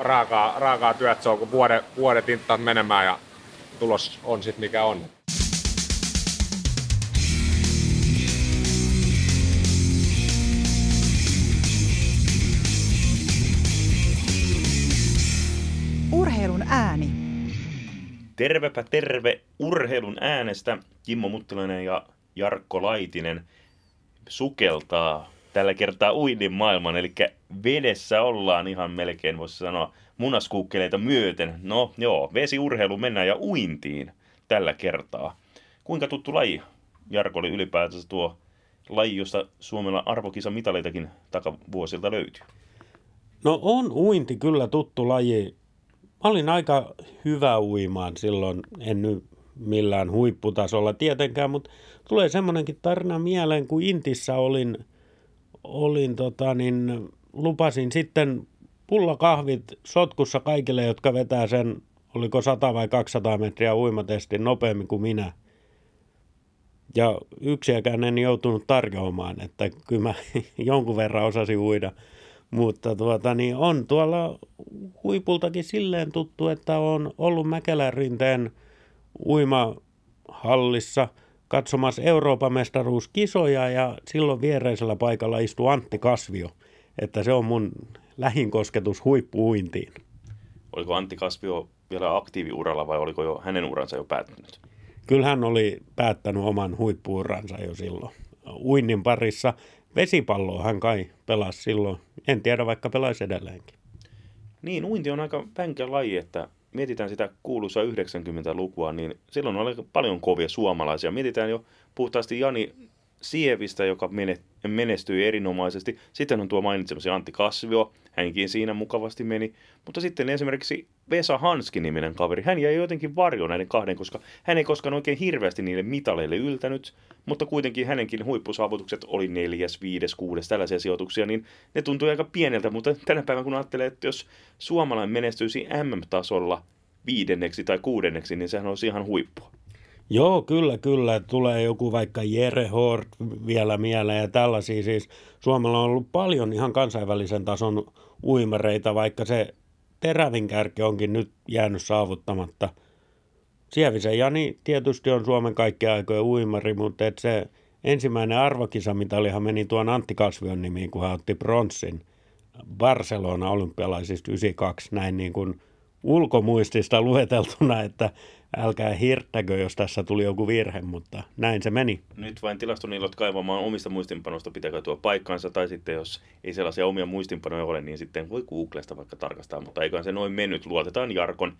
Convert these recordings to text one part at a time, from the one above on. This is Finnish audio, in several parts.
raakaa, raakaa työt, se on kun vuoden, vuodet inttaat menemään ja tulos on sitten mikä on. Urheilun ääni. Tervepä terve urheilun äänestä. Kimmo Muttilainen ja Jarkko Laitinen sukeltaa tällä kertaa uinnin maailman, eli vedessä ollaan ihan melkein, voisi sanoa, munaskuukkeleita myöten. No joo, vesiurheilu mennään ja uintiin tällä kertaa. Kuinka tuttu laji Jarko oli ylipäätänsä tuo laji, josta Suomella arvokisamitaleitakin takavuosilta löytyy? No on uinti kyllä tuttu laji. Mä olin aika hyvä uimaan silloin, en nyt millään huipputasolla tietenkään, mutta tulee semmoinenkin tarina mieleen, kun Intissä olin, olin tota niin, lupasin sitten pullakahvit sotkussa kaikille, jotka vetää sen, oliko 100 vai 200 metriä uimatestin nopeammin kuin minä. Ja yksiäkään en joutunut tarjoamaan, että kyllä mä jonkun verran osasin uida. Mutta tuota, niin on tuolla huipultakin silleen tuttu, että on ollut Mäkelän rinteen uimahallissa katsomassa Euroopan mestaruuskisoja ja silloin viereisellä paikalla istuu Antti Kasvio. Että se on mun lähin kosketus huippuuintiin. Oliko Antti Kasvio vielä aktiiviuralla vai oliko jo hänen uransa jo päättynyt? Kyllä hän oli päättänyt oman huippuuransa jo silloin. Uinnin parissa vesipalloa hän kai pelasi silloin. En tiedä, vaikka pelaisi edelleenkin. Niin, uinti on aika vänkä laji, että mietitään sitä kuuluisaa 90-lukua, niin silloin oli paljon kovia suomalaisia. Mietitään jo puhtaasti Jani Sievistä, joka menestyi erinomaisesti. Sitten on tuo mainitsemasi Antti Kasvio, hänkin siinä mukavasti meni. Mutta sitten esimerkiksi Vesa Hanski-niminen kaveri, hän jäi jotenkin varjoon näiden kahden, koska hän ei koskaan oikein hirveästi niille mitaleille yltänyt, mutta kuitenkin hänenkin huippusaavutukset oli neljäs, viides, kuudes, tällaisia sijoituksia, niin ne tuntui aika pieneltä, mutta tänä päivänä kun ajattelee, että jos suomalainen menestyisi MM-tasolla viidenneksi tai kuudenneksi, niin sehän olisi ihan huippua. Joo, kyllä, kyllä. Tulee joku vaikka Jere Hort vielä mieleen ja tällaisia. Siis Suomella on ollut paljon ihan kansainvälisen tason uimareita, vaikka se terävin kärki onkin nyt jäänyt saavuttamatta. Sievisen Jani tietysti on Suomen kaikkien aikojen uimari, mutta et se ensimmäinen arvokisamitalihan meni tuon Antti Kasvion nimiin, kun hän otti bronssin Barcelona olympialaisista 92, näin niin kuin ulkomuistista lueteltuna, että älkää hirttäkö, jos tässä tuli joku virhe, mutta näin se meni. Nyt vain tilastoniilot kaivamaan omista muistinpanoista pitäkö tuo paikkaansa, tai sitten jos ei sellaisia omia muistinpanoja ole, niin sitten voi Googlesta vaikka tarkastaa, mutta eiköhän se noin mennyt. Luotetaan Jarkon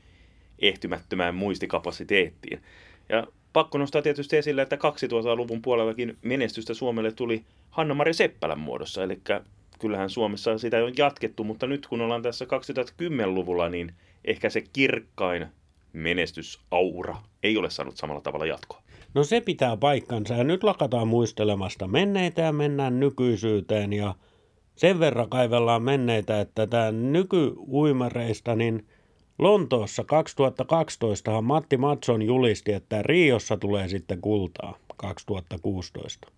ehtymättömään muistikapasiteettiin. Ja pakko nostaa tietysti esille, että 2000-luvun puolellakin menestystä Suomelle tuli Hanna-Mari Seppälän muodossa, eli kyllähän Suomessa sitä on jatkettu, mutta nyt kun ollaan tässä 2010-luvulla, niin ehkä se kirkkain menestysaura ei ole saanut samalla tavalla jatkoa. No se pitää paikkansa ja nyt lakataan muistelemasta menneitä ja mennään nykyisyyteen ja sen verran kaivellaan menneitä, että tämä nykyuimareista, niin Lontoossa 2012 Matti Matson julisti, että Riossa tulee sitten kultaa 2016.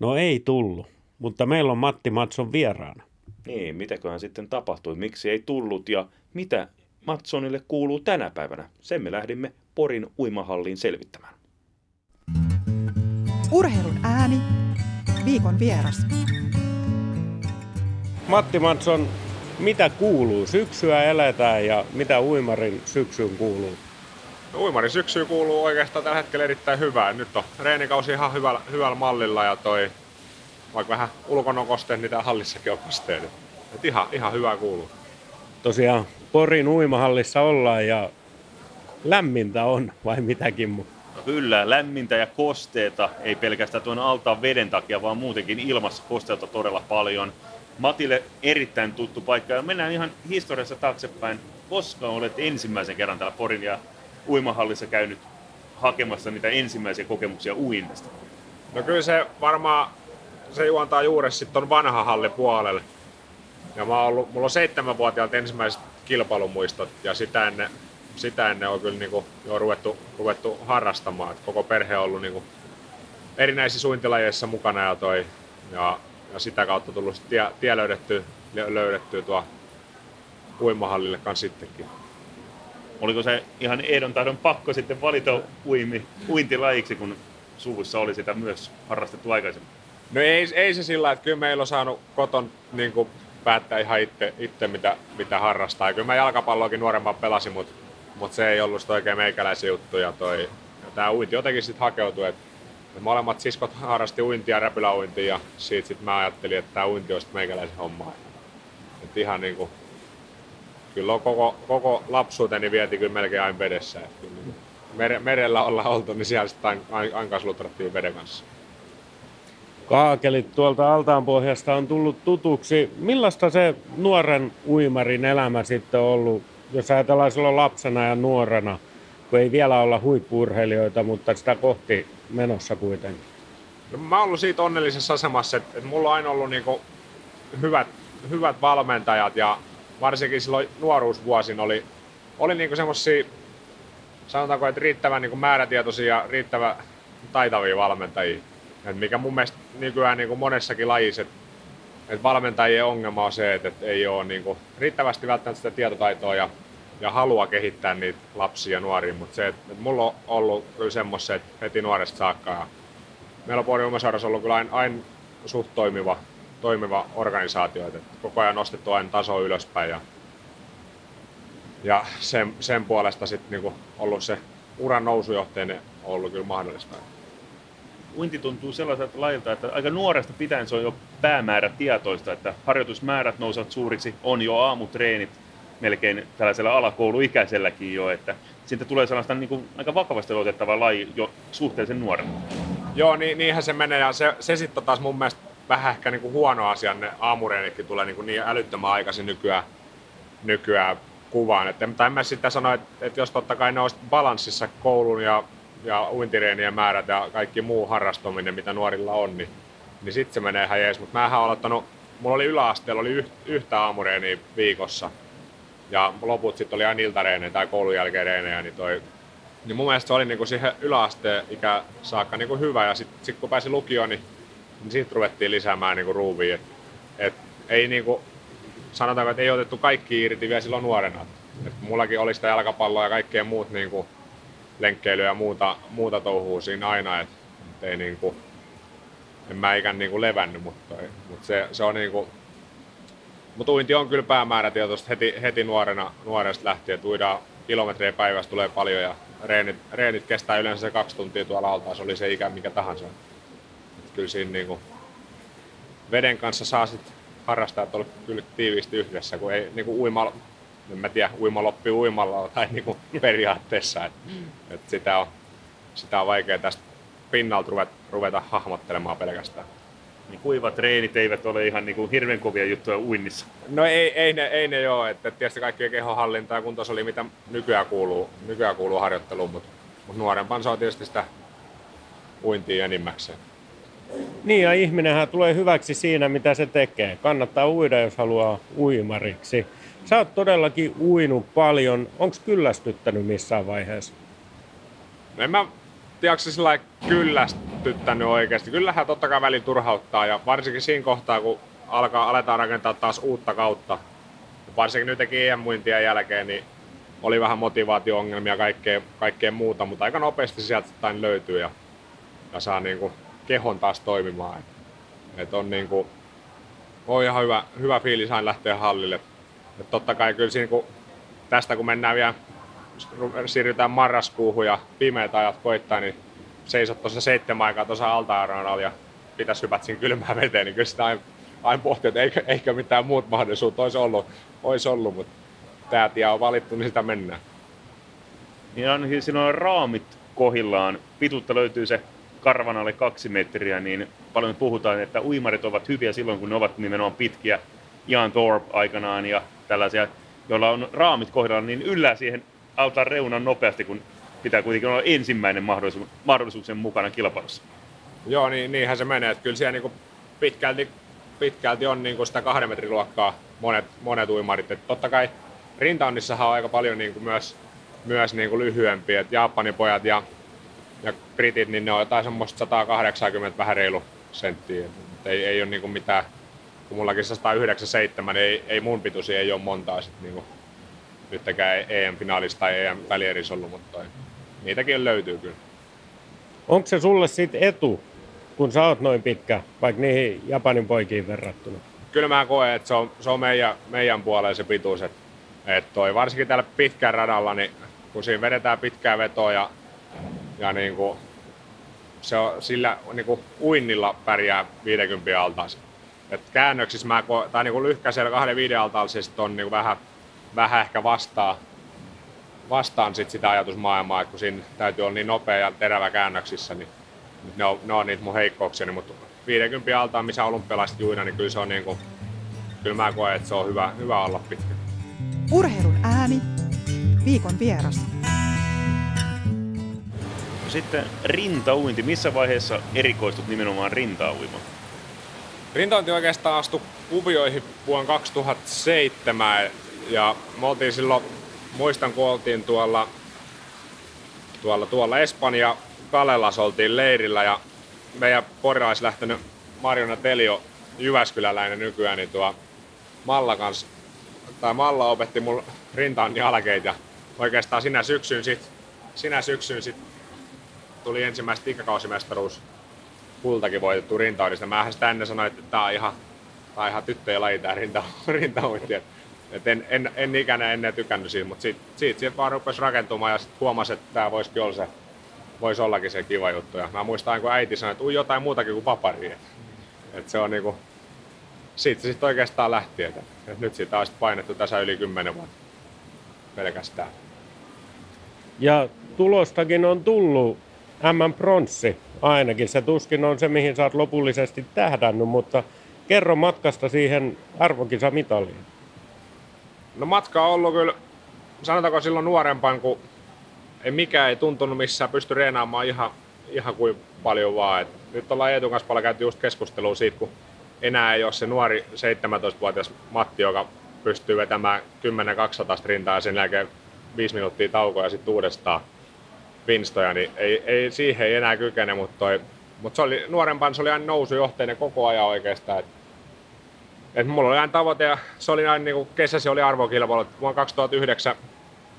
No ei tullut, mutta meillä on Matti Matson vieraana. Niin, mitäköhän sitten tapahtui, miksi ei tullut ja mitä Matsonille kuuluu tänä päivänä. Sen me lähdimme Porin uimahalliin selvittämään. Urheilun ääni, viikon vieras. Matti Matson, mitä kuuluu? Syksyä eletään ja mitä uimarin syksyyn kuuluu? No, uimarin syksyyn kuuluu oikeastaan tällä hetkellä erittäin hyvää. Nyt on reenikausi ihan hyvällä, hyvällä mallilla ja toi, vaikka vähän ulkonokosteet, niin tää hallissakin on kosteet. Et ihan, ihan hyvää kuuluu. Tosiaan Porin uimahallissa ollaan ja lämmintä on vai mitäkin mu? No kyllä, lämmintä ja kosteeta, ei pelkästään tuon altaan veden takia, vaan muutenkin ilmassa kosteutta todella paljon. Matille erittäin tuttu paikka ja mennään ihan historiassa taaksepäin. Koska olet ensimmäisen kerran täällä Porin ja uimahallissa käynyt hakemassa niitä ensimmäisiä kokemuksia uinnista? No kyllä se varmaan, se juontaa juuri sitten ton vanha halli puolelle. Ja mä oon ollut, mulla on seitsemänvuotiaalta ensimmäiset kilpailumuistot ja sitä ennen, sitä ennen on kyllä niinku jo ruvettu, ruvettu harrastamaan. Et koko perhe on ollut niinku erinäisissä suintilajeissa mukana ja, toi, ja, ja sitä kautta tullut tie, tie löydetty, löydetty tuo uimahallille kanssa sittenkin. Oliko se ihan ehdon tahdon pakko sitten valita uimi, uintilajiksi, kun suvussa oli sitä myös harrastettu aikaisemmin? No ei, ei se sillä, että kyllä meillä on saanut koton niin kuin päättää ihan itse, itse mitä, mitä harrastaa. Ja kyllä mä jalkapalloakin nuorempaan pelasin, mutta, mutta se ei ollut oikein meikäläisen juttu. Ja, toi, ja tämä uinti jotenkin sitten hakeutui, että, että molemmat siskot harrasti uintia, räpyläuintia ja siitä sitten mä ajattelin, että tämä uinti olisi meikäläisen hommaa. Että ihan niin kuin, kyllä on koko, koko lapsuuteni vieti kyllä melkein aina vedessä. Kyllä niin mere, merellä ollaan oltu, niin siellä sitten aina, aina lutrattiin veden kanssa. Kaakelit tuolta altaanpohjasta on tullut tutuksi. Millaista se nuoren uimarin elämä sitten on ollut, jos ajatellaan silloin lapsena ja nuorena, kun ei vielä olla huippuurheilijoita, mutta sitä kohti menossa kuitenkin? No, mä oon ollut siitä onnellisessa asemassa, että, että mulla on aina ollut niinku hyvät, hyvät valmentajat ja varsinkin silloin nuoruusvuosin oli, oli niinku semmosia, sanotaanko, että riittävän niinku määrätietoisia ja riittävän taitavia valmentajia. Et mikä mun mielestä nykyään niin kuin monessakin lajissa, että et valmentajien ongelma on se, että et ei ole niin kuin riittävästi välttämättä sitä tietotaitoa ja, ja halua kehittää niitä lapsia ja nuoria, mutta se, että et mulla on ollut kyllä semmoiset heti nuoresta saakka. Ja meillä on Umesaurassa ollut kyllä aina, aina suht toimiva, toimiva organisaatio, että koko ajan nostettu aina taso ylöspäin ja, ja sen, sen puolesta sitten niin ollut se uran nousujohteen ollut kyllä mahdollista uinti tuntuu sellaiselta lajilta, että aika nuoresta pitäen se on jo päämäärä tietoista, että harjoitusmäärät nousevat suuriksi, on jo aamutreenit melkein tällaisella alakouluikäiselläkin jo, että siitä tulee sellaista niin kuin, aika vakavasti otettava laji jo suhteellisen nuorena. Joo, niin, niinhän se menee ja se, se sitten taas mun mielestä vähän ehkä niin kuin huono asia, ne aamureenitkin tulee niin, kuin niin älyttömän aikaisin nykyään, nykyään kuvaan. Että, tai en mä sitten sano, että, että jos totta kai ne olisi balanssissa koulun ja ja uintireenien määrät ja kaikki muu harrastuminen, mitä nuorilla on, niin, niin sitten se menee ihan jees. Mutta mä oon aloittanut, mulla oli yläasteella oli yh, yhtä aamureeniä viikossa. Ja loput sitten oli aina iltareenejä tai koulun jälkeen reenejä, niin toi niin mun mielestä se oli niinku siihen yläasteen ikä saakka niinku hyvä ja sitten sit kun pääsi lukioon, niin, niin siitä ruvettiin lisäämään niinku ruuvia. Et, et ei niinku, sanotaanko, että ei otettu kaikki irti vielä silloin nuorena. Et mullakin oli sitä jalkapalloa ja kaikkea muut niinku, lenkkeilyä ja muuta, muuta touhua siinä aina, että et ei niinku, en mä ikään niinku levännyt, mutta, mutta se, se on niinku, mutta uinti on kyllä päämäärätietoista heti, heti nuorena, nuoresta lähtien, että uidaan kilometrejä päivässä tulee paljon ja reenit, reenit kestää yleensä se kaksi tuntia tuolla altaassa, oli se ikä mikä tahansa. Et kyllä siinä niinku, veden kanssa saa sit harrastajat olla kyllä tiiviisti yhdessä, kun ei niinku uimalla en mä tiedä, uimaloppi uimalla tai niinku periaatteessa. että et sitä, on, sitä on vaikea tästä pinnalta ruveta, ruveta hahmottelemaan pelkästään. Niin kuivat treenit eivät ole ihan niin kuin hirveän kovia juttuja uinnissa. No ei, ei, ne, ei ne ole, että tietysti kaikki kehohallinta ja oli mitä nykyään kuuluu, nykyään kuuluu harjoitteluun, mutta, mutta nuorempaan on tietysti sitä uintia enimmäkseen. Niin ja ihminenhän tulee hyväksi siinä, mitä se tekee. Kannattaa uida, jos haluaa uimariksi. Sä oot todellakin uinut paljon. Onko kyllästyttänyt missään vaiheessa? En mä tiedä, sillä kyllästyttänyt oikeasti. Kyllähän totta kai välin turhauttaa ja varsinkin siinä kohtaa, kun alkaa, aletaan rakentaa taas uutta kautta. Varsinkin nyt EM-muintien jälkeen, niin oli vähän motivaatio-ongelmia ja kaikkea, kaikkea muuta, mutta aika nopeasti sieltä jotain löytyy ja, ja saa niin kuin kehon taas toimimaan. Et on, niin kuin, on ihan hyvä, hyvä fiilis aina lähteä hallille. Et totta kai kyllä siinä, kun, tästä kun mennään vielä, siirrytään marraskuuhun ja pimeät ajat koittaa, niin seisot tuossa seitsemän aikaa tuossa alta ja pitäisi hypät siinä kylmään veteen, niin kyllä sitä aina, aina pohtii, että eikö, eikö mitään muut mahdollisuutta olisi ollut, olisi ollut mutta tämä tie on valittu, niin sitä mennään. Niin ainakin siinä on raamit kohillaan. Pituutta löytyy se karvan alle kaksi metriä, niin paljon puhutaan, että uimarit ovat hyviä silloin, kun ne ovat nimenomaan pitkiä. Jan Thorpe aikanaan ja tällaisia, joilla on raamit kohdalla, niin yllää siihen altaan reunan nopeasti, kun pitää kuitenkin olla ensimmäinen mahdollisuus, mahdollisuuksien mukana kilpailussa. Joo, niin, niinhän se menee. Että kyllä siellä niin pitkälti, pitkälti on niin sitä kahden metrin luokkaa monet, monet uimarit. Että totta kai rintaunnissahan on aika paljon niin myös, myös niin lyhyempiä. Että Japanin pojat ja, ja britit, niin ne on jotain semmoista 180 vähän reilu senttiä. Ei, ei ole niin mitään kun mullakin 197, niin ei, ei mun pituisia ei ole montaa sit niinku, nyttäkään EM-finaalista tai EM-välierissä ollut, mutta toi, niitäkin löytyy kyllä. Onko se sulle sitten etu, kun sä oot noin pitkä, vaikka niihin Japanin poikiin verrattuna? Kyllä mä koen, että se on, se on meidän, meidän puolella se pituus, että, että toi, varsinkin tällä pitkään radalla, niin kun siinä vedetään pitkää vetoa ja, ja niin kuin, se on, sillä niin kuin uinnilla pärjää 50 altaas. Et käännöksissä mä koen, tai niin kuin lyhkäisellä kahden viiden altaalla se sit on niin kuin vähän, vähän ehkä vastaa, vastaan sit sitä ajatusmaailmaa, että kun siinä täytyy olla niin nopea ja terävä käännöksissä, niin ne on, ne on niitä mun heikkouksia, mutta 50 altaan, missä olympialaiset juina, niin kyllä se on niin kuin, kyllä mä koen, että se on hyvä, hyvä olla pitkä. Urheilun ääni. Viikon vieras. Sitten rintauinti. Missä vaiheessa erikoistut nimenomaan rintauimaan? Rintaunti oikeastaan astui kuvioihin vuonna 2007 ja me oltiin silloin, muistan kun oltiin tuolla, tuolla, tuolla Espanja Kalelas oltiin leirillä ja meidän porilais lähtenyt Marjona Telio, Jyväskyläläinen nykyään, niin tuo Malla kans, tai Malla opetti mulle rintaan jälkeitä. Ja oikeastaan sinä syksyn sit, sinä syksyn sit tuli ensimmäistä ikäkausimestaruus kultakin voitettu rintaudista. Mä sitä ennen sanoin, että tää on ihan, tää on ihan tyttöjen laji tää rinta, rintauinti. Et en, en, en ikänä ennen tykännyt siitä, mutta siitä, siitä, siitä vaan rupesi rakentumaan ja sitten huomasi, että tämä voisikin olla se, voisi ollakin se kiva juttu. Ja mä muistan, kun äiti sanoi, että ui jotain muutakin kuin papari. Et, et se on niinku, siitä se sitten oikeastaan lähti. Et, et nyt siitä on painettu tässä yli 10 vuotta pelkästään. Ja tulostakin on tullut M-pronssi ainakin. Se tuskin on se, mihin sä oot lopullisesti tähdännyt, mutta kerro matkasta siihen arvokisamitaliin. No matka on ollut kyllä, sanotaanko silloin nuorempaan, kun ei mikään ei tuntunut missään, pysty reenaamaan ihan, ihan kuin paljon vaan. Et nyt ollaan Eetun kanssa paljon käyty just keskustelua siitä, kun enää ei ole se nuori 17-vuotias Matti, joka pystyy vetämään 10-200 rintaa ja sen jälkeen 5 minuuttia taukoa ja sitten uudestaan vinstoja, niin ei, ei, siihen ei enää kykene, mutta, toi, mutta se oli, nuorempaan se oli aina nousujohteinen koko ajan oikeastaan. Et, et mulla oli aina tavoite ja se oli aina niin kesäsi oli arvokilpailu. Vuonna 2009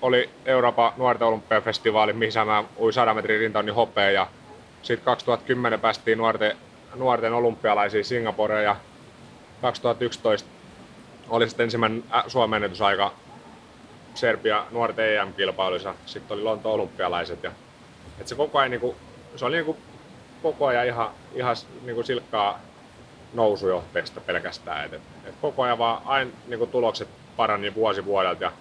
oli Euroopan nuorten olympiafestivaali, missä mä uin 100 metrin rintauni hopea ja sitten 2010 päästiin nuorten, nuorten olympialaisiin Singaporeen ja 2011 oli sitten ensimmäinen Suomen ennätysaika Serbia nuorten EM-kilpailuissa, sitten oli Lonto olympialaiset. Ja, et se koko ajan, niinku, se oli niinku, koko ajan ihan, ihan niinku silkkaa nousujohteista pelkästään. Et, et, et koko ajan vaan aina niinku tulokset parani vuosi vuodelta. Ja,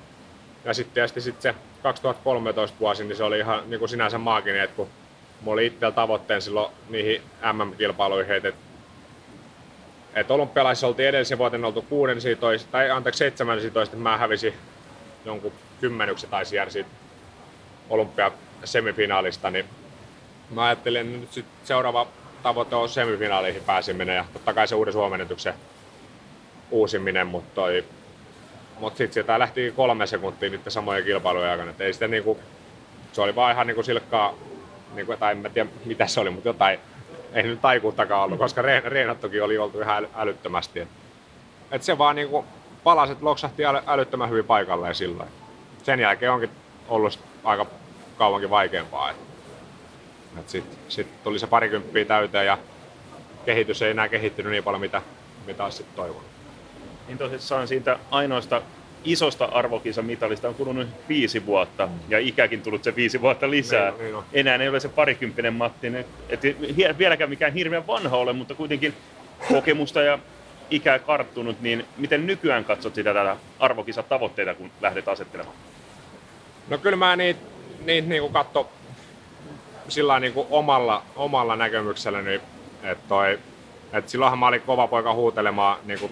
ja sitten tietysti sit se 2013 vuosi, niin se oli ihan niinku sinänsä maaginen, että kun mulla oli itsellä tavoitteen silloin niihin MM-kilpailuihin, että et olympialaisissa oltiin edellisen vuoden oltu 16, tai anteeksi 17, mä hävisin jonkun kymmenyksen tai jäädä siitä olympiasemifinaalista, niin mä ajattelin, että nyt sit seuraava tavoite on semifinaaleihin pääseminen ja totta kai se uuden suomennetyksen uusiminen, mutta toi, mut sitten sieltä lähti kolme sekuntia niiden samojen kilpailujen aikana. Ei sitä niinku, se oli vaan ihan niinku silkkaa, niinku, tai en mä tiedä mitä se oli, mutta jotain, ei nyt taikuuttakaan ollut, koska reenattukin oli oltu ihan älyttömästi. Et se vaan niinku, palaset loksahti älyttömän hyvin paikalleen silloin. Sen jälkeen onkin ollut aika kauankin vaikeampaa. Et, et Sitten sit tuli se parikymppiä täyteen ja kehitys ei enää kehittynyt niin paljon, mitä, mitä olisi sitten toivonut. Niin tosissaan siitä ainoasta isosta arvokisamitalista on kulunut viisi vuotta ja ikäkin tullut se viisi vuotta lisää. Niin on, niin on. Enää ei ole se parikymppinen Matti. Et vieläkään mikään hirveän vanha ole, mutta kuitenkin kokemusta ja ikää karttunut, niin miten nykyään katsot sitä tätä arvokisatavoitteita, kun lähdet asettelemaan? No kyllä mä niitä niit niinku katso sillä niinku omalla, omalla näkemykselläni, että toi, et silloinhan mä olin kova poika huutelemaan, niinku,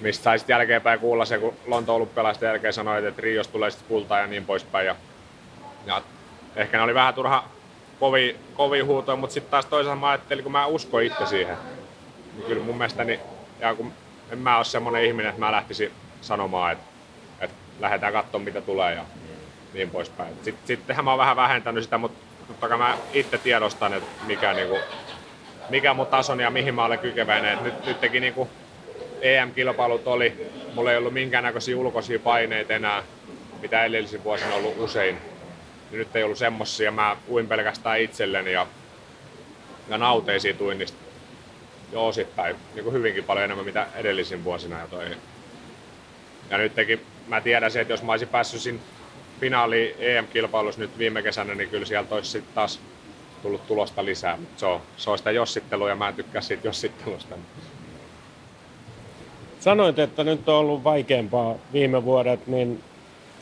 mistä saisit jälkeenpäin kuulla se, kun Lontoon olympialaisten jälkeen sanoit, että Rios tulee sitten kultaa ja niin poispäin. Ja, ja ehkä ne oli vähän turha kovi, kovi huutoja, mutta sitten taas toisaalta mä ajattelin, kun mä uskon itse siihen, niin kyllä mun mielestäni, ja kun en mä ole semmoinen ihminen, että mä lähtisin sanomaan, että, että lähdetään katsomaan mitä tulee ja niin poispäin. Sitten, sittenhän mä oon vähän vähentänyt sitä, mutta totta kai mä itse tiedostan, että mikä, niinku, mikä mun tasoni ja mihin mä olen kykeväinen. Nyt, nyt teki niinku, EM-kilpailut oli, mulla ei ollut minkäännäköisiä ulkoisia paineita enää, mitä edellisin vuosina ollut usein. Nyt ei ollut semmosia, mä uin pelkästään itselleni ja, ja nauteisiin tuinnista jo osittain niin kuin hyvinkin paljon enemmän mitä edellisin vuosina. Ja, toi. ja nytkin mä tiedän se, että jos mä olisin päässyt siinä finaali EM-kilpailussa nyt viime kesänä, niin kyllä sieltä olisi sitten taas tullut tulosta lisää. Mutta se se on sitä jossittelua ja mä en tykkää siitä jossittelusta. Sanoit, että nyt on ollut vaikeampaa viime vuodet, niin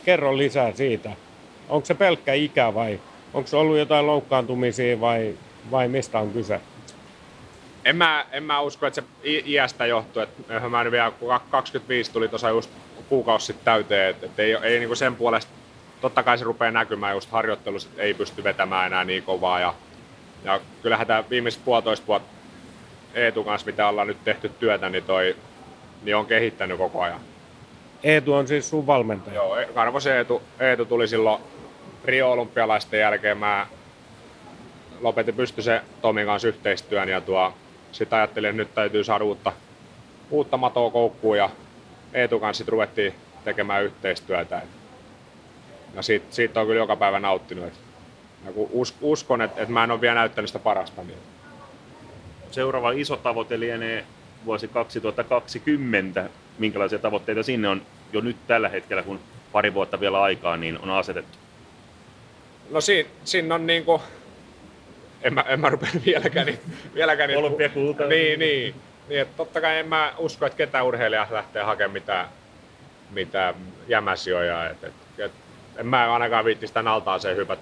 kerro lisää siitä. Onko se pelkkä ikä vai onko ollut jotain loukkaantumisia vai, vai mistä on kyse? En mä, en mä usko, että se iästä johtuu. Että mä vielä 25 tuli tuossa just kuukausi sitten täyteen, että et ei, ei niinku sen puolesta, totta kai se rupeaa näkymään just harjoittelussa, että ei pysty vetämään enää niin kovaa. Ja, ja kyllähän tämä viimeiset puolitoista vuotta Eetu kanssa, mitä ollaan nyt tehty työtä, niin, toi, niin on kehittänyt koko ajan. Eetu on siis sun valmentaja? Joo, e- Karvos Eetu, Eetu tuli silloin Rio-olympialaisten jälkeen. Mä lopetin se Tomin kanssa yhteistyön ja tuo, sitten ajattelin, että nyt täytyy saada uutta, uutta matoa koukkuun ja Eetu kanssa sitten ruvettiin tekemään yhteistyötä. Ja siitä, siitä on kyllä joka päivä nauttinut. Ja kun uskon, että, että mä en ole vielä näyttänyt sitä parasta. Niin... Seuraava iso tavoite lienee vuosi 2020. Minkälaisia tavoitteita sinne on jo nyt tällä hetkellä, kun pari vuotta vielä aikaa, niin on asetettu? No siinä, siinä on niin kuin, en mä, en mä rupea vieläkään, niin, vieläkään niin. Niin, niin, niin että totta kai en mä usko, että ketään urheilija lähtee hakemaan mitään, mitään jämäsijoja. Et, et, et, en mä ainakaan viitti sitä se hypät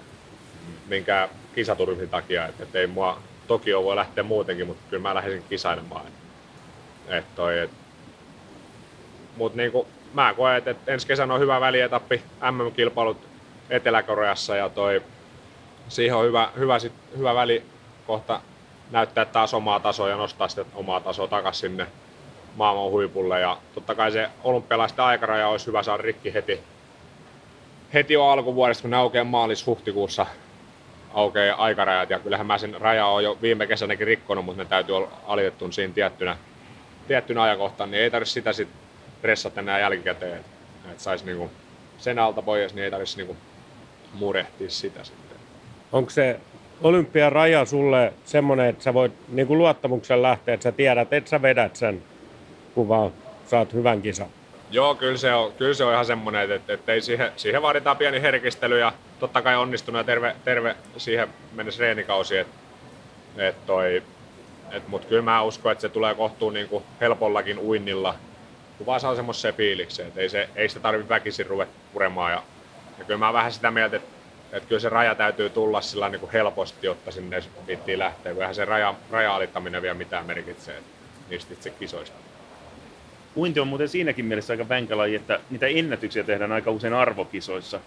minkä kisaturvin takia. Et, et ei mua Tokio voi lähteä muutenkin, mutta kyllä mä lähdisin kisailemaan. Et, et toi, et, mut niinku, mä koen, että et ensi kesänä on hyvä välietappi, MM-kilpailut Etelä-Koreassa ja toi, siihen on hyvä, hyvä, sit, hyvä väli kohta näyttää taas omaa tasoa ja nostaa sitä omaa tasoa takaisin sinne maailman huipulle. Ja totta kai se olympialaisten aikaraja olisi hyvä saada rikki heti, heti jo alkuvuodesta, kun ne aukeaa maalis-huhtikuussa aukeaa aikarajat. Ja kyllähän mä sen raja on jo viime kesänäkin rikkonut, mutta ne täytyy olla alitettu siinä tiettynä, tiettynä ajankohtana, niin ei tarvitse sitä sitten ressata enää jälkikäteen. Että saisi niinku sen alta pois, niin ei tarvitsisi niinku murehtia sitä sitten. Onko se olympian raja sulle semmoinen, että sä voit niin kuin luottamuksen lähteä, että sä tiedät, että sä vedät sen, kun vaan saat hyvän kisan? Joo, kyllä se on, kyllä se on ihan semmoinen, että, että ei siihen, siihen vaaditaan pieni herkistely ja totta kai onnistunut ja terve, terve siihen mennessä reenikausi. Et, et toi, Mutta kyllä mä uskon, että se tulee kohtuun niin kuin helpollakin uinnilla, kun vaan saa semmoisen fiiliksen, että ei, se, ei sitä tarvitse väkisin ruveta puremaan. Ja, ja kyllä mä vähän sitä mieltä, että että kyllä se raja täytyy tulla sillä niin kuin helposti, jotta sinne viittiin lähteä, kun eihän se raja, raja-alittaminen vielä mitään merkitsee niistä itse kisoista. Uinti on muuten siinäkin mielessä aika vänkälaji, että niitä ennätyksiä tehdään aika usein arvokisoissa.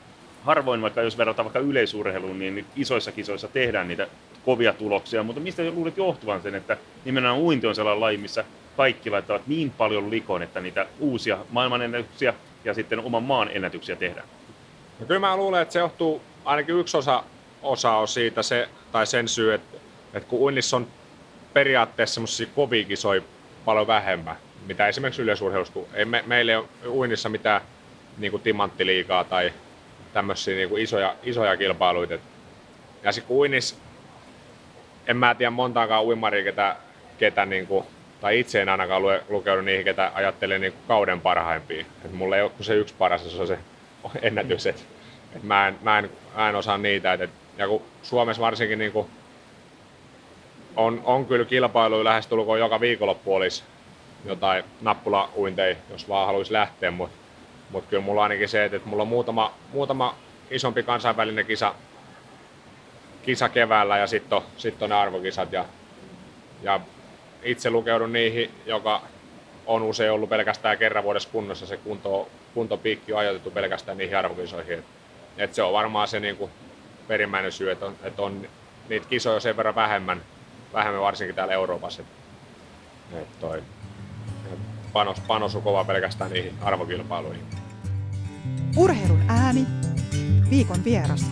Harvoin vaikka jos verrataan vaikka yleisurheiluun, niin isoissa kisoissa tehdään niitä kovia tuloksia, mutta mistä luulet johtuvan sen, että nimenomaan uinti on sellainen laji, missä kaikki laittavat niin paljon likoon, että niitä uusia maailmanennätyksiä ja sitten oman maan ennätyksiä tehdään? No kyllä mä luulen, että se johtuu ainakin yksi osa, osa on siitä se, tai sen syy, että, että kun uinnissa on periaatteessa semmoisia kovia kisoja paljon vähemmän, mitä esimerkiksi yleisurheilussa, kun ei me, meillä ei ole uinnissa mitään niin kuin timanttiliikaa tai tämmöisiä niin kuin isoja, isoja kilpailuita. Ja sitten kun uinnissa, en mä tiedä montaakaan uimaria, ketä, ketä niin kuin, tai itse en ainakaan lue, lukenut niihin, ketä ajattelee niin kauden parhaimpia. Et mulla ei ole kuin se yksi paras, se on se ennätys. Et, et mä, en, mä, en, mä en osaa niitä. Et, et, ja kun Suomessa varsinkin niin kuin on, on kyllä kilpailu lähestulkoon joka viikonloppu olisi jotain nappulauinteja, jos vaan haluaisi lähteä, mutta mut kyllä mulla ainakin se, että, että mulla on muutama, muutama isompi kansainvälinen kisa, kisa keväällä ja sitten on, sit on ne arvokisat ja, ja itse lukeudun niihin, joka on usein ollut pelkästään kerran vuodessa kunnossa. Se kunto, kuntopiikki on ajoitettu pelkästään niihin arvokisoihin. Et, et se on varmaan se niinku perimmäinen syy, että on, et on niitä kisoja sen verran vähemmän, vähemmän varsinkin täällä Euroopassa. Et, et toi, et panos, panos on kova pelkästään niihin arvokilpailuihin. Urheilun ääni, viikon vieras.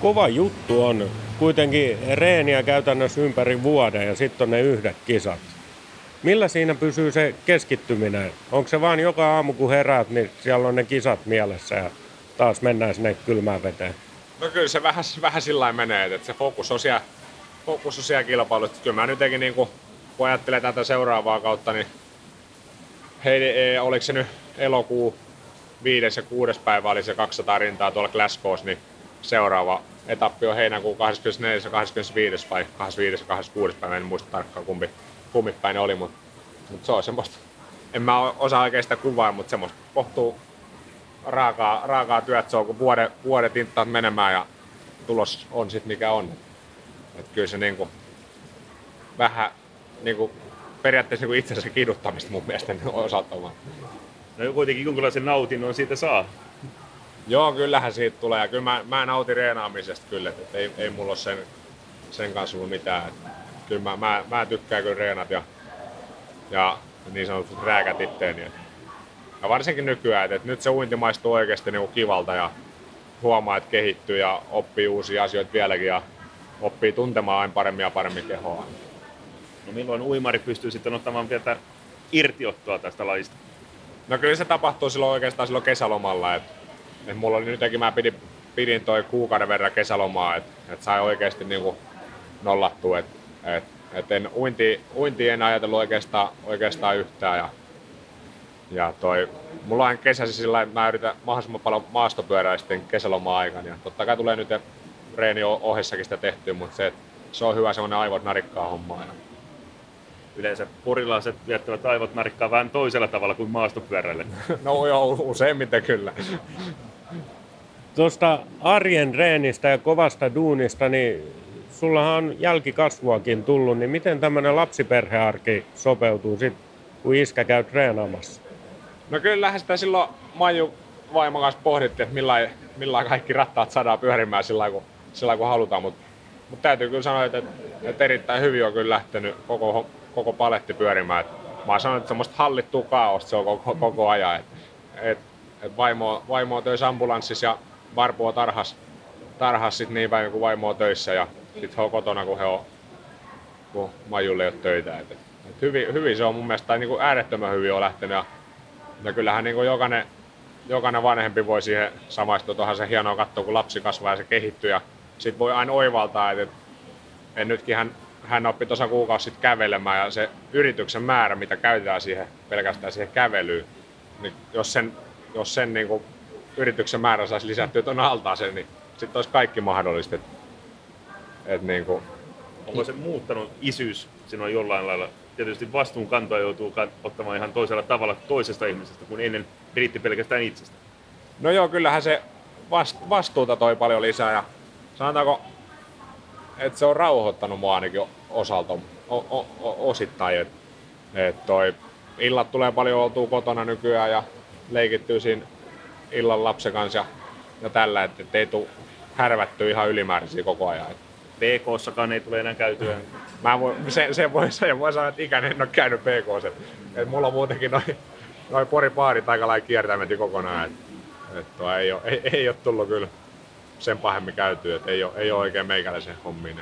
Kova juttu on kuitenkin reeniä käytännössä ympäri vuoden ja sitten on ne yhdet kisat. Millä siinä pysyy se keskittyminen? Onko se vaan joka aamu kun heräät, niin siellä on ne kisat mielessä ja taas mennään sinne kylmään veteen? No kyllä se vähän, vähän sillä menee, että se fokus on siellä, fokus on siellä kilpailussa. Kyllä mä nytkin niin kun, ajattelen tätä seuraavaa kautta, niin hei, oliko se nyt elokuu viides ja kuudes päivä oli se 200 rintaa tuolla Glasgow's, niin seuraava etappi on heinäkuun 24. ja 25. vai 25. ja 26. päivä, en muista tarkkaan kumpi, kumpi päin ne oli, mutta, mutta se on semmoista, en mä osaa oikein sitä kuvaa, mutta semmoista kohtuu raakaa, raakaa työt, se on kun vuodet, vuodet inttaat menemään ja tulos on sitten mikä on. Et kyllä se niinku vähän niinku periaatteessa niinku itsensä kiduttamista mun mielestä osalta on. No kuitenkin jonkinlaisen nautinnon siitä saa. Joo, kyllähän siitä tulee. Ja kyllä mä, mä nautin reenaamisesta kyllä, että ei, ei mulla ole sen, sen kanssa ollut mitään. Että kyllä mä, mä, mä tykkään kyllä reenat ja, ja niin sanotut rääkät itteeni. Ja varsinkin nykyään, että, että nyt se uinti maistuu oikeasti niin kivalta ja huomaa, että kehittyy ja oppii uusia asioita vieläkin ja oppii tuntemaan aina paremmin ja paremmin kehoa. No milloin uimari pystyy sitten ottamaan vielä irtiottoa tästä lajista? No kyllä se tapahtuu silloin oikeastaan silloin kesälomalla. Et, et mulla oli nytkin, mä pidin, pidin toi kuukauden verran kesälomaa, että et sai oikeasti niinku nollattua. Et, et, et en, uinti, uinti en ajatellut oikeastaan, oikeastaan yhtään. Ja, ja toi, mulla on kesäsi sillä että mä yritän mahdollisimman paljon maastopyörää sitten kesälomaa aikana. Ja totta kai tulee nyt reeni ohessakin sitä tehtyä, mutta se, se on hyvä semmoinen aivot narikkaa hommaa. Ja yleensä porilaiset viettävät aivot narikkaa vähän toisella tavalla kuin maastopyörälle. no joo, useimmiten kyllä. Tuosta arjen reenistä ja kovasta duunista, niin sulla on jälkikasvuakin tullut, niin miten tämmöinen lapsiperhearki sopeutuu sitten, kun iskä käy treenaamassa? No kyllähän sitä silloin Maiju vaimon kanssa pohdittiin, että millä, millä kaikki rattaat saadaan pyörimään sillä kun, sillä kun halutaan, mutta mut täytyy kyllä sanoa, että, että erittäin hyvin on kyllä lähtenyt koko koko paletti pyörimään. Et mä oon sanonut, että semmoista hallittua kaaosta se on koko, koko ajan. Et, et, et vaimo, vaimo on töissä ambulanssissa ja Varpu on tarhas, tarhas sit niin päin kuin vaimo on töissä ja sit he on kotona, kun he on, kun Majulle ei ole töitä. Et, et hyvin, hyvin, se on mun mielestä, tai niin kuin äärettömän hyvin on lähtenyt ja, ja kyllähän niin jokainen, jokainen vanhempi voi siihen samaistua. Tuohan se hienoa katsoa, kun lapsi kasvaa ja se kehittyy ja sit voi aina oivaltaa, että et nytkin hän hän oppi tuossa kuukausi sitten kävelemään ja se yrityksen määrä, mitä käytetään siihen, pelkästään siihen kävelyyn, niin jos sen, jos sen niin kuin yrityksen määrä saisi lisättyä tuon altaaseen, niin sitten olisi kaikki mahdollista. Et, et niin kuin... Onko se muuttanut isyys sinua jollain lailla? Tietysti vastuunkantoa joutuu ottamaan ihan toisella tavalla toisesta ihmisestä kuin ennen riitti pelkästään itsestä. No joo, kyllähän se vastuuta toi paljon lisää ja sanotaanko että se on rauhoittanut mua ainakin osalta o, o, o, osittain. Et, et toi, illat tulee paljon oltua kotona nykyään ja leikittyy siinä illan lapsen kanssa ja, ja tällä, että et ei tule härvättyä ihan ylimääräisiä koko ajan. PK-sakaan ei tule enää käytyä. Mä voin, se, se, voi, se voi sanoa, että ikäinen en ole käynyt PK. Et, mulla on muutenkin noin noi poripaarit aika lailla kiertämäti kokonaan. Et, et ei, ole, ei, ei ole tullut kyllä sen pahemmin käyty, että ei ole, ei ole oikein meikäläisen hommiin.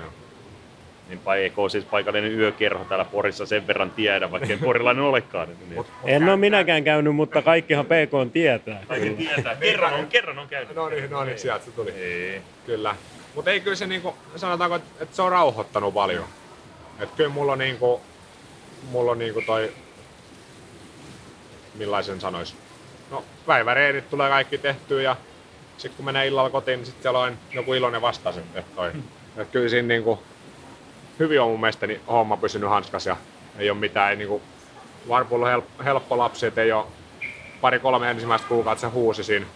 Niin EK siis paikallinen yökerho täällä Porissa sen verran tiedä, vaikka ei porilainen olekaan. Niin. Mut, en ole minäkään käynyt, mutta kaikkihan PK on tietää. Kaikki tietää. Kerran on, kerran on käynyt. No niin, no niin sieltä se tuli. Ei. Kyllä. Mutta ei kyllä se niinku, sanotaanko, että se on rauhoittanut paljon. Että kyllä mulla on niinku, mulla on niinku toi, millaisen sanois. No päiväreidit tulee kaikki tehtyä ja sitten kun menee illalla kotiin, niin sitten siellä on joku iloinen vastaus. Että toi. Et kyllä siinä niinku, hyvin on mun mielestä niin homma pysynyt hanskas ja ei ole mitään. Ei, niinku, Varpulla on helppo, helppo lapsi, että ei ole pari-kolme ensimmäistä kuukautta se huusi siinä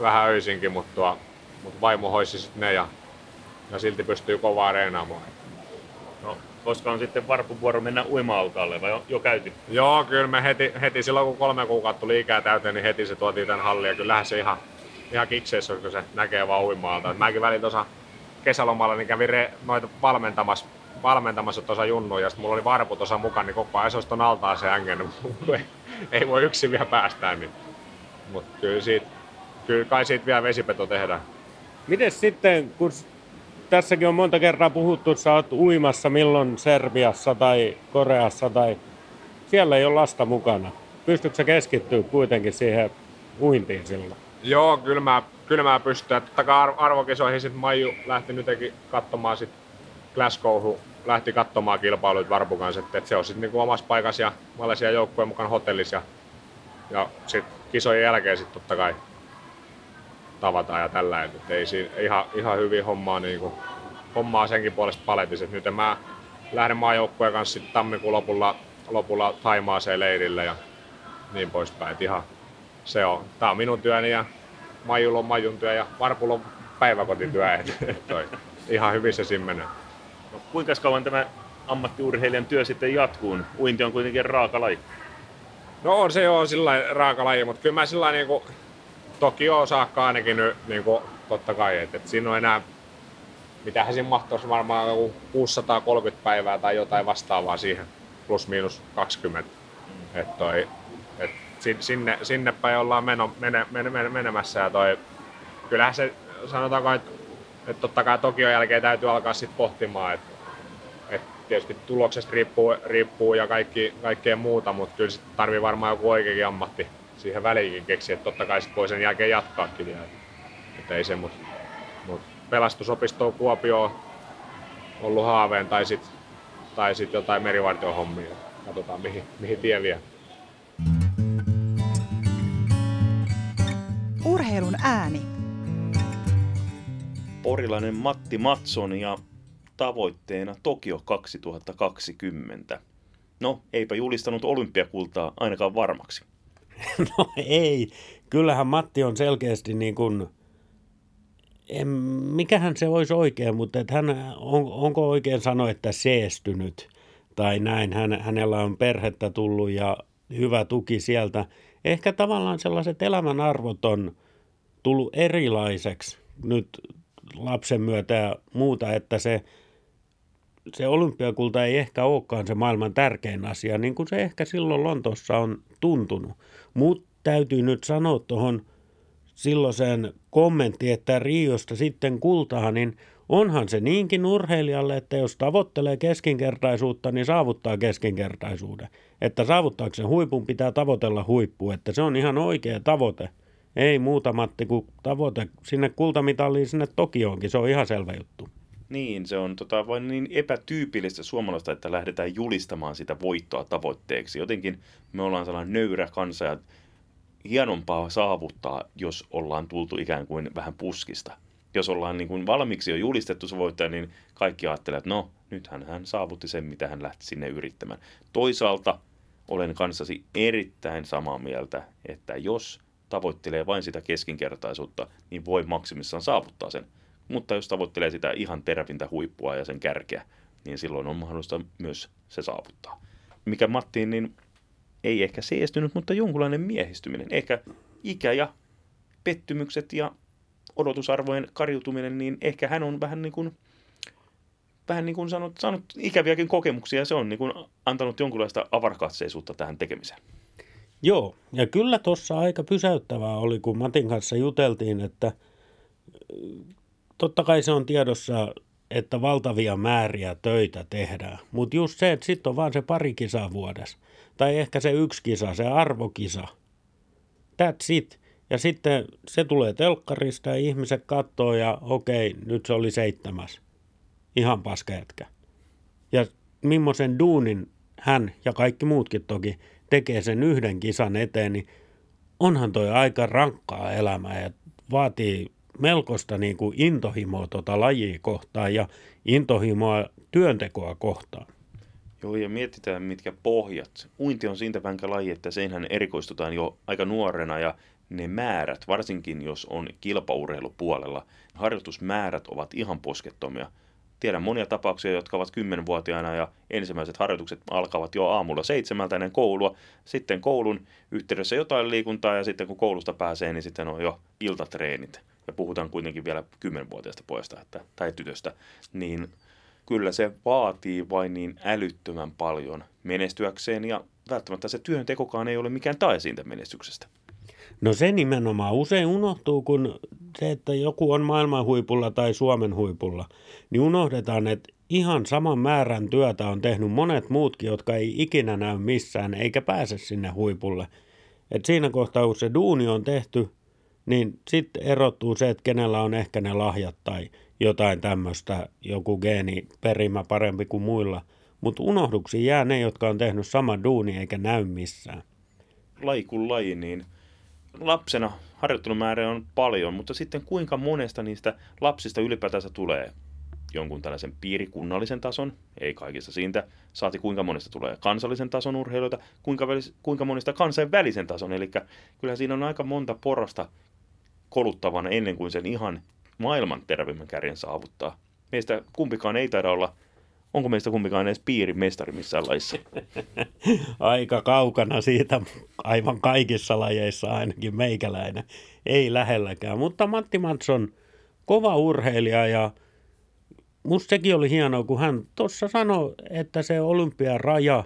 vähän öisinkin, mutta, tuo, mutta vaimo hoisi sitten ne ja, ja silti pystyy kovaa reenaamaan. No, koska on sitten varpuvuoro mennä uima-altaalle vai on jo käyty? Joo, kyllä me heti, heti silloin kun kolme kuukautta tuli ikää täyteen, niin heti se tuotiin tämän halliin ja kyllähän se ihan, ihan kikseissä, kun se näkee vaan uimaalta. Mäkin välin tuossa kesälomalla niin kävin re, noita valmentamassa, valmentamassa tuossa junnuja, ja sitten mulla oli varpu tuossa mukaan, niin koko ajan se olisi ton altaan se ängen, ei, voi yksin vielä päästää. Niin. Mutta kyllä, siitä, kyllä kai siitä vielä vesipeto tehdään. Miten sitten, kun tässäkin on monta kertaa puhuttu, että sä oot uimassa milloin Serbiassa tai Koreassa tai siellä ei ole lasta mukana. Pystytkö sä keskittyä kuitenkin siihen uintiin silloin? Joo, kyllä mä, kyllä mä pystyn. Totta kai arvokisoihin sitten Maiju lähti nytkin katsomaan sit Glasgowhun, lähti katsomaan kilpailuita Varpu kanssa, että, se on sitten niinku omassa paikassa ja Malesian joukkueen mukaan hotellissa. Ja, ja sitten kisojen jälkeen sitten totta kai tavataan ja tällä. Että ei siinä ihan, ihan hyvin hommaa, niinku, hommaa senkin puolesta paletissa. Nyt mä lähden maajoukkueen kanssa sitten tammikuun lopulla, lopulla Taimaaseen leirille ja niin poispäin. Et ihan, se on, tää on minun työni ja Maijulla on Maijun työ ja Varpulla on päiväkotityö. Et, et toi, ihan hyvin se siinä menee. No, kuinka kauan tämä ammattiurheilijan työ sitten jatkuu? Uinti on kuitenkin raaka laji. No on se jo sillä raaka laji, mutta kyllä mä sillä niinku, Tokio saakka ainakin nyt niinku, totta kai, että et siinä on enää mitähän siinä mahtuisi varmaan joku 630 päivää tai jotain vastaavaa siihen, plus miinus 20. Mm. Et toi, et sinne, sinne päin ollaan meno, mene, mene, mene, menemässä ja toi, kyllähän se sanotaanko, että et totta kai Tokion jälkeen täytyy alkaa sitten pohtimaan, että et tietysti tuloksesta riippuu, riippuu ja kaikki, kaikkea muuta, mutta kyllä tarvii varmaan joku oikeakin ammatti siihen väliinkin keksiä, että totta kai sit voi sen jälkeen jatkaakin vielä. Et ei se, mutta mut pelastusopistoon Kuopio ollut haaveen tai sitten tai sit jotain merivartiohommia. Katsotaan mihin, mihin tie vie. Urheilun ääni. Porilainen Matti Matson ja tavoitteena Tokio 2020. No, eipä julistanut olympiakultaa ainakaan varmaksi. No ei. Kyllähän Matti on selkeästi niin kuin, en, mikähän se olisi oikein, mutta että hän, on, onko oikein sanoa, että seestynyt tai näin. Hän, hänellä on perhettä tullut ja hyvä tuki sieltä. Ehkä tavallaan sellaiset elämän arvot on tullut erilaiseksi nyt lapsen myötä ja muuta, että se, se olympiakulta ei ehkä olekaan se maailman tärkein asia, niin kuin se ehkä silloin Lontossa on tuntunut. Mutta täytyy nyt sanoa tuohon silloiseen kommentti, että Riosta sitten kultaa, niin onhan se niinkin urheilijalle, että jos tavoittelee keskinkertaisuutta, niin saavuttaa keskinkertaisuuden. Että saavuttaakseen huipun pitää tavoitella huippu, että se on ihan oikea tavoite. Ei muuta Matti kuin tavoite sinne kultamitaliin sinne Tokioonkin, se on ihan selvä juttu. Niin, se on tota, vain niin epätyypillistä suomalaista, että lähdetään julistamaan sitä voittoa tavoitteeksi. Jotenkin me ollaan sellainen nöyrä kansa ja hienompaa saavuttaa, jos ollaan tultu ikään kuin vähän puskista. Jos ollaan niin kuin valmiiksi jo julistettu se voittaja, niin kaikki ajattelee, että no, nythän hän saavutti sen, mitä hän lähti sinne yrittämään. Toisaalta olen kanssasi erittäin samaa mieltä, että jos tavoittelee vain sitä keskinkertaisuutta, niin voi maksimissaan saavuttaa sen. Mutta jos tavoittelee sitä ihan terävintä huippua ja sen kärkeä, niin silloin on mahdollista myös se saavuttaa. Mikä Mattiin, niin ei ehkä seestynyt, mutta jonkunlainen miehistyminen. Ehkä ikä ja pettymykset ja odotusarvojen karjutuminen, niin ehkä hän on vähän niin kuin, vähän niin kuin sanot, saanut ikäviäkin kokemuksia ja se on niin kuin antanut jonkunlaista avarakatseisuutta tähän tekemiseen. Joo, ja kyllä tuossa aika pysäyttävää oli, kun Matin kanssa juteltiin, että totta kai se on tiedossa, että valtavia määriä töitä tehdään, mutta just se, että sitten on vaan se pari kisaa vuodessa, tai ehkä se yksi kisa, se arvokisa. That's it. Ja sitten se tulee telkkarista ja ihmiset katsoo ja okei, nyt se oli seitsemäs. Ihan paskajätkä. Ja millaisen duunin hän ja kaikki muutkin toki tekee sen yhden kisan eteen, niin onhan toi aika rankkaa elämää ja vaatii melkoista niin kuin intohimoa tuota lajia kohtaan ja intohimoa työntekoa kohtaan. Joo, ja mietitään mitkä pohjat. Uinti on siitä vänkä laji, että seinhän erikoistutaan jo aika nuorena ja ne määrät, varsinkin jos on kilpaurheilupuolella, harjoitusmäärät ovat ihan poskettomia. Tiedän monia tapauksia, jotka ovat 10-vuotiaana ja ensimmäiset harjoitukset alkavat jo aamulla seitsemältä ennen koulua. Sitten koulun yhteydessä jotain liikuntaa ja sitten kun koulusta pääsee, niin sitten on jo iltatreenit. Ja puhutaan kuitenkin vielä 10-vuotiaasta pojasta että, tai tytöstä. Niin kyllä se vaatii vain niin älyttömän paljon menestyäkseen ja välttämättä se työntekokaan ei ole mikään tae siitä menestyksestä. No se nimenomaan usein unohtuu, kun se, että joku on maailman huipulla tai Suomen huipulla, niin unohdetaan, että ihan saman määrän työtä on tehnyt monet muutkin, jotka ei ikinä näy missään eikä pääse sinne huipulle. Et siinä kohtaa, kun se duuni on tehty, niin sitten erottuu se, että kenellä on ehkä ne lahjat tai jotain tämmöistä, joku geeni perimä parempi kuin muilla. Mutta unohduksi jää ne, jotka on tehnyt sama duuni eikä näy missään. Laji kuin laji, niin lapsena harjoittelumäärä on paljon, mutta sitten kuinka monesta niistä lapsista ylipäätänsä tulee jonkun tällaisen piirikunnallisen tason, ei kaikista siitä, saati kuinka monesta tulee kansallisen tason urheilijoita, kuinka, välis, kuinka monista kansainvälisen tason, eli kyllä siinä on aika monta porrasta koluttavana ennen kuin sen ihan maailman terveimmän kärjen saavuttaa. Meistä kumpikaan ei taida olla, onko meistä kumpikaan edes piirimestari missään lajissa? Aika kaukana siitä aivan kaikissa lajeissa ainakin meikäläinen. Ei lähelläkään, mutta Matti Matson kova urheilija ja musta sekin oli hienoa, kun hän tuossa sanoi, että se olympiaraja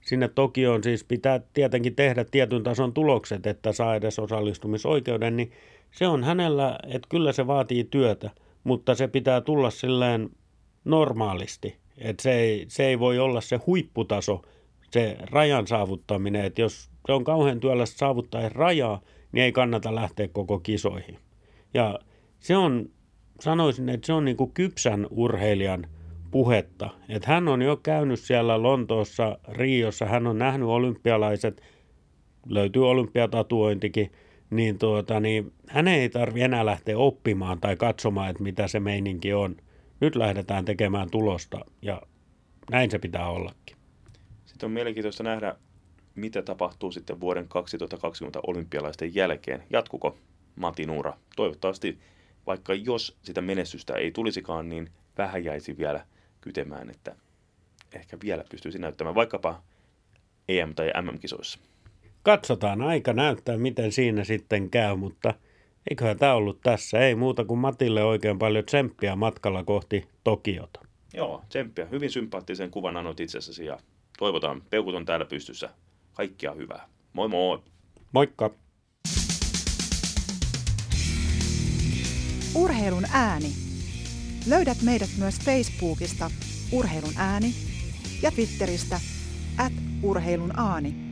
sinne Tokioon siis pitää tietenkin tehdä tietyn tason tulokset, että saa edes osallistumisoikeuden, niin se on hänellä, että kyllä se vaatii työtä, mutta se pitää tulla silleen normaalisti. Että se ei, se ei voi olla se huipputaso, se rajan saavuttaminen, että jos se on kauhean työlästä saavuttaa rajaa, niin ei kannata lähteä koko kisoihin. Ja se on sanoisin, että se on niin kypsän urheilijan puhetta. Että hän on jo käynyt siellä Lontoossa, Riossa, hän on nähnyt olympialaiset, löytyy olympiatatuointikin, niin, tuota, niin hän ei tarvi enää lähteä oppimaan tai katsomaan, että mitä se meininki on. Nyt lähdetään tekemään tulosta ja näin se pitää ollakin. Sitten on mielenkiintoista nähdä, mitä tapahtuu sitten vuoden 2020 olympialaisten jälkeen. Jatkuko Matin ura? Toivottavasti vaikka jos sitä menestystä ei tulisikaan, niin vähän jäisi vielä kytemään, että ehkä vielä pystyisi näyttämään vaikkapa EM- tai MM-kisoissa. Katsotaan, aika näyttää miten siinä sitten käy, mutta eiköhän tämä ollut tässä. Ei muuta kuin Matille oikein paljon tsemppiä matkalla kohti Tokiota. Joo, tsemppiä. Hyvin sympaattisen kuvan annoit itsessäsi ja toivotaan, peukut on täällä pystyssä. Kaikkia hyvää. Moi moi! Moikka! Urheilun ääni. Löydät meidät myös Facebookista Urheilun ääni ja Twitteristä at urheilun aani.